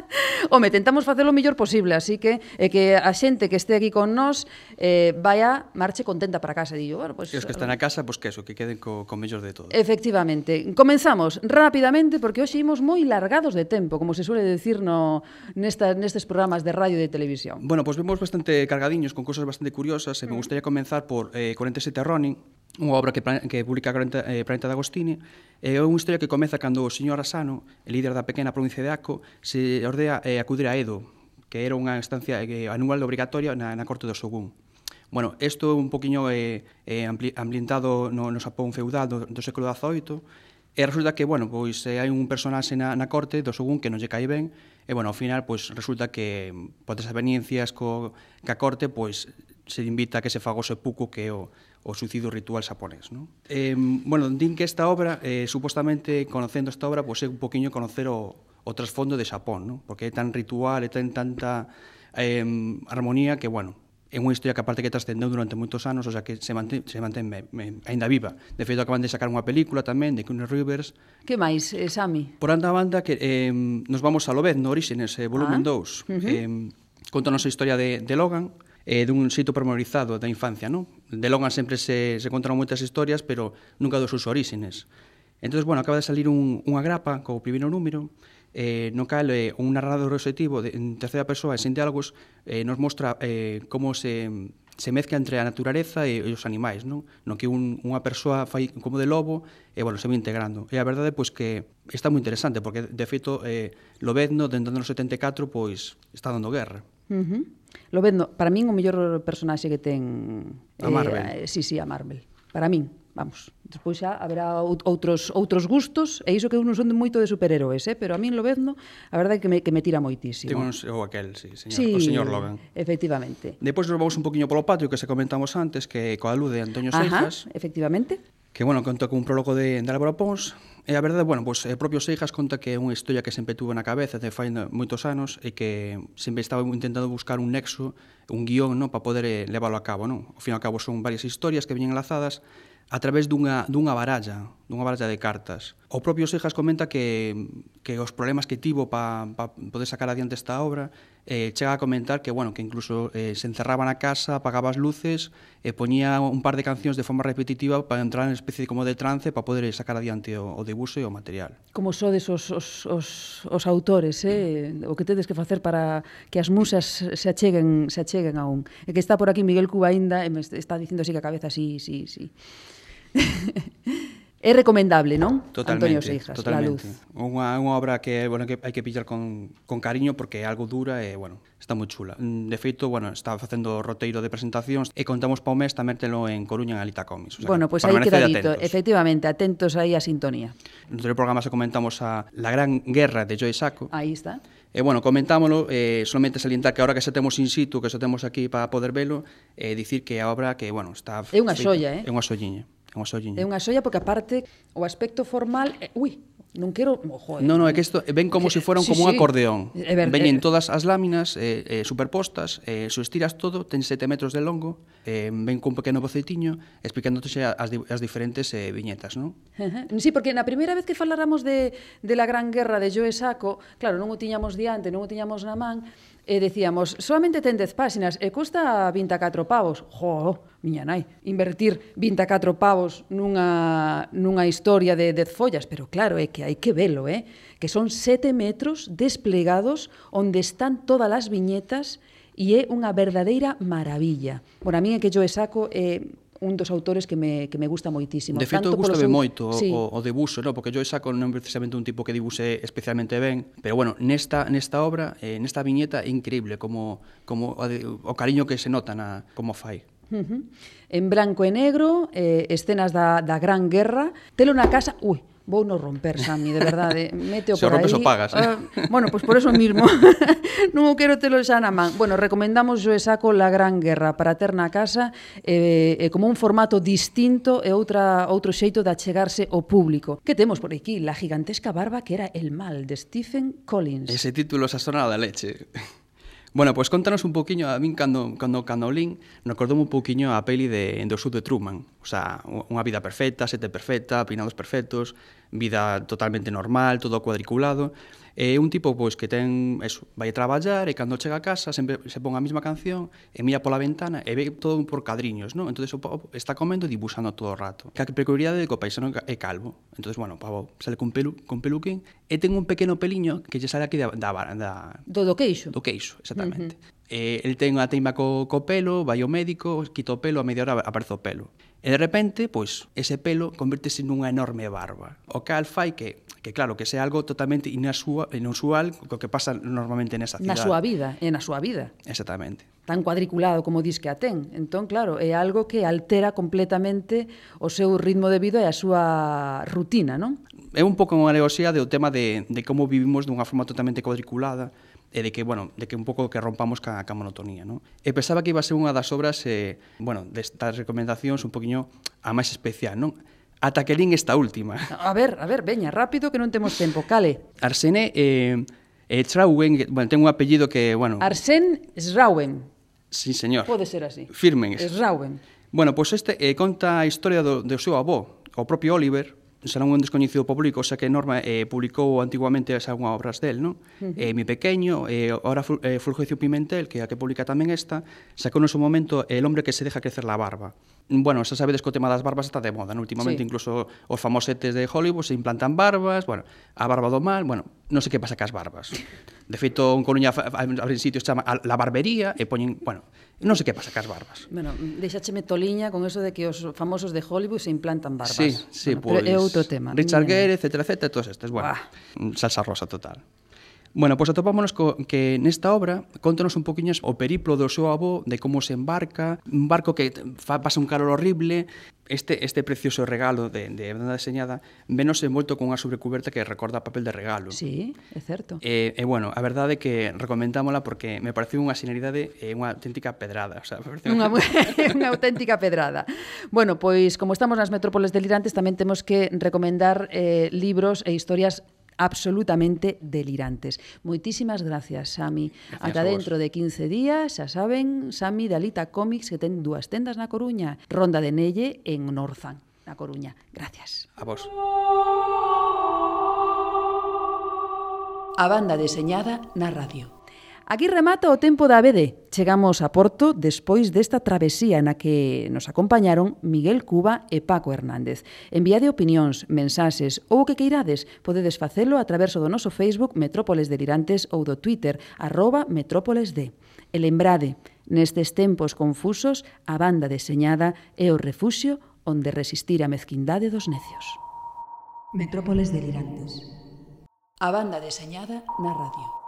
<laughs> Home, tentamos facer o mellor posible, así que é que a xente que este aquí con nós eh, vaya, marche contenta para casa. Digo, bueno, pues, e os que están a casa, pois pues, que eso, que queden co, co mellor de todo. Efectivamente. Comenzamos rápidamente, porque hoxe imos moi largados de tempo, como se suele decir no, nesta, nestes programas de radio e de televisión. Bueno, pois pues vemos bastante cargadiños, con cosas bastante curiosas, e me mm. gustaría comenzar por eh, 47 Ronin, unha obra que, que publica Planeta, eh, Planeta de Agostini, é unha historia que comeza cando o señor Asano, el líder da pequena provincia de Aco, se ordea eh, acudir a Edo, que era unha estancia eh, anual obrigatoria na, na corte do Shogun. Bueno, isto un poquinho eh, eh, ambientado no, no Sapón feudal do, do século XVIII, E resulta que, bueno, pois eh, hai un personaxe na, na corte do Shogun que non lle cae ben, e, bueno, ao final, pois resulta que por desaveniencias co, ca corte, pois se invita a que se faga o seppuku que é o, o suicidio ritual xaponés. Non? Eh, bueno, din que esta obra, eh, supostamente conocendo esta obra, pois pues, é un poquinho conocer o, o trasfondo de Xapón, non? porque é tan ritual, é tan tanta eh, armonía que, bueno, é unha historia que aparte que trascendeu durante moitos anos, o sea que se mantén, se mantén me, me, ainda viva. De feito, acaban de sacar unha película tamén de Keanu Rivers. Que máis, eh, Sami? Por anda banda que eh, nos vamos a Lobez, no Orígenes, eh, volumen 2. Ah. Uh -huh. eh, contanos a historia de, de Logan, eh, dun xeito pormenorizado da infancia, non? De Logan sempre se, se contaron moitas historias, pero nunca dos seus orígenes. Entón, bueno, acaba de salir un, unha grapa co primeiro número, eh, no cal eh, un narrador objetivo de, en terceira persoa e sen diálogos eh, nos mostra eh, como se se mezcla entre a naturaleza e, e os animais, non? No que un, unha persoa fai como de lobo e, bueno, se vai integrando. E a verdade, pois, que está moi interesante, porque, de feito, eh, Lobezno, dentro dos 74, pois, está dando guerra. Uh -huh. Lobezno, para min o mellor personaxe que ten a Marvel. Eh, sí, sí, a Marvel. Para min, vamos. Despois xa haberá outros outros gustos, e iso que eu non son de moito de superheróis, eh, pero a min Lobezno, a verdade é que me que me tira moitísimo. Temos o aquel, sí, señor, sí, o señor Logan. Efectivamente. Depois nos vamos un poquinho polo patio que se comentamos antes que coa luz de Antonio Seijas. Ajá, efectivamente. Que bueno, conto con un prólogo de, de Álvaro Pons, E a verdade, bueno, pois, pues, propio Seijas conta que é unha historia que sempre tuvo na cabeza de fai moitos anos e que sempre estaba intentando buscar un nexo, un guión, no, para poder eh, leválo a cabo, non? Ao fin e ao cabo son varias historias que viñen enlazadas a través dunha, dunha baralla, dunha baralla de cartas. O propio Seijas comenta que, que os problemas que tivo para pa poder sacar adiante esta obra eh, chega a comentar que, bueno, que incluso eh, se encerraba na casa, apagaba as luces e eh, poñía un par de cancións de forma repetitiva para entrar en especie como de trance para poder sacar adiante o, o debuxo e o material. Como sodes os, os, os, os autores, eh? o que tedes que facer para que as musas se acheguen, se acheguen a un. E que está por aquí Miguel Cuba aínda e me está dicindo así que a cabeza así, sí, sí. sí. <laughs> É recomendable, non? Totalmente, Antonio Seijas, totalmente. La Luz. Unha, unha obra que, bueno, que hai que pillar con, con cariño porque é algo dura e, bueno, está moi chula. De feito, bueno, está facendo roteiro de presentacións e contamos pa o mes tamén telo en Coruña en Alita Comics. O sea, bueno, pois pues aí quedadito. Atentos. Efectivamente, atentos aí a sintonía. No anterior programa se comentamos a La Gran Guerra de Joe Sacco. Aí está. E, bueno, comentámoslo, eh, solamente salientar que ahora que xa temos in situ, que xa temos aquí para poder velo, eh, dicir que a obra que, bueno, está... É unha feita, eh? É unha xolliña é unha xolliña. É unha xoia porque aparte o aspecto formal, é, ui, non quero, oh, joder. Non, non, é que isto eh, ven como se si sí, como sí. un acordeón. Ver, Veñen eh, todas as láminas eh, eh, superpostas, eh, se estiras todo, ten 7 metros de longo, eh, ven con un pequeno bocetiño explicándote as, as diferentes eh, viñetas, non? Uh. Sí, porque na primeira vez que faláramos de, de la Gran Guerra de Joe Saco, claro, non o tiñamos diante, non o tiñamos na man, e decíamos, solamente ten 10 páxinas e custa 24 pavos. Jo, miña nai, invertir 24 pavos nunha, nunha historia de 10 follas, pero claro, é que hai que velo, eh? que son 7 metros desplegados onde están todas as viñetas e é unha verdadeira maravilla. Bueno, a mí é que yo saco... Eh, un dos autores que me, que me gusta moitísimo. De feito, gustame seu... moito sí. o, o debuso, no? porque yo saco non precisamente un tipo que dibuse especialmente ben, pero bueno, nesta, nesta obra, eh, nesta viñeta, é increíble como, como o, o cariño que se nota na, como fai. Uh -huh. En branco e negro, eh, escenas da, da Gran Guerra, telo na casa... Ui, vou no romper, Sami, de verdade. <laughs> Mete o por aí. O pagas, eh? Uh, bueno, pois pues por eso mismo. <laughs> non o quero telo xa na man. Bueno, recomendamos o Saco La Gran Guerra para ter na casa eh, eh, como un formato distinto e outra, outro xeito de achegarse ao público. Que temos por aquí? La gigantesca barba que era el mal de Stephen Collins. Ese título xa sonaba da leche. <laughs> Bueno, pois pues, contanos un poquinho, a min cando, cando, cando lin, recordou un poquinho a peli de, do Sud de Truman, o sea, unha vida perfecta, sete perfecta, pinados perfectos, vida totalmente normal, todo cuadriculado. É un tipo pois que ten, eso, vai a traballar e cando chega a casa sempre se pon a mesma canción e mira pola ventana e ve todo por cadriños, non? pavo está comendo e dibuixando todo o rato. Que a peculiaridade de que o paisano é calvo. Entonces, bueno, pavo, sale con, pelu, con peluquín e ten un pequeno peliño que lle sale aquí da, da, da do, do queixo. Do queixo, exactamente. Uh -huh. Eh, el ten a teima co, co pelo, vai ao médico, quita o pelo, a media hora aparece o pelo. E de repente, pois, ese pelo convertese nunha enorme barba, o cal fai que que claro, que sea algo totalmente inasua, inusual co que pasa normalmente nesa cidade. Na súa vida, e na súa vida. Exactamente. Tan cuadriculado como dis que a ten. Entón, claro, é algo que altera completamente o seu ritmo de vida e a súa rutina, non? É un pouco unha negosia do tema de, de como vivimos dunha forma totalmente cuadriculada, e de que, bueno, de que un pouco que rompamos ca, ca monotonía, non? E pensaba que iba a ser unha das obras, eh, bueno, destas recomendacións un poquinho a máis especial, non? Ata que lín esta última. A ver, a ver, veña, rápido que non temos tempo, cale. Arsene eh, eh, Trauen, bueno, ten un apellido que, bueno... Arsen Srauen. Sí, señor. Pode ser así. Firmen. Srauen. Bueno, pois pues este eh, conta a historia do, do seu avó, o propio Oliver, será un descoñecido público, xa que Norma eh, publicou antiguamente as algunhas obras del, non? Uh -huh. eh, Mi pequeño, eh, ahora eh, Fulgencio Pimentel, que a que publica tamén esta, sacou no seu momento El hombre que se deja crecer la barba bueno, xa sabedes que o tema das barbas está de moda, non? Últimamente sí. incluso os famosetes de Hollywood se implantan barbas, bueno, a barba do mal, bueno, non sei que pasa cas barbas. De feito, en Coruña abren sitios chama a la barbería e poñen, bueno, non sei que pasa cas barbas. Bueno, deixácheme toliña con eso de que os famosos de Hollywood se implantan barbas. Sí, sí, bueno, pois, pues, pero é pois outro tema. Richard Gere, etcétera, etcétera, todos estes, bueno, ah. salsa rosa total. Bueno, pois atopámonos co, que nesta obra contanos un poquinho o periplo do seu avó, de como se embarca, un barco que fa, pasa un calor horrible, este, este precioso regalo de, de banda deseñada venos envolto con unha sobrecuberta que recorda papel de regalo. Sí, é certo. E, e bueno, a verdade é que recomendámola porque me pareceu unha sinalidade e unha auténtica pedrada. O sea, parece... unha, <laughs> <laughs> unha auténtica pedrada. Bueno, pois como estamos nas metrópoles delirantes tamén temos que recomendar eh, libros e historias absolutamente delirantes. Moitísimas gracias, Sami. Ata dentro de 15 días, xa saben, Sami de Alita Comics que ten dúas tendas na Coruña, Ronda de Nelle en Norzan, na Coruña. Gracias. A vos. A banda deseñada na radio. Aquí remata o tempo da BD. Chegamos a Porto despois desta travesía na que nos acompañaron Miguel Cuba e Paco Hernández. Enviade opinións, mensaxes ou o que queirades. Podedes facelo a traverso do noso Facebook Metrópoles Delirantes ou do Twitter arroba metrópolesd. E lembrade, nestes tempos confusos, a banda deseñada é o refuxio onde resistir a mezquindade dos necios. Metrópoles Delirantes. A banda deseñada na radio.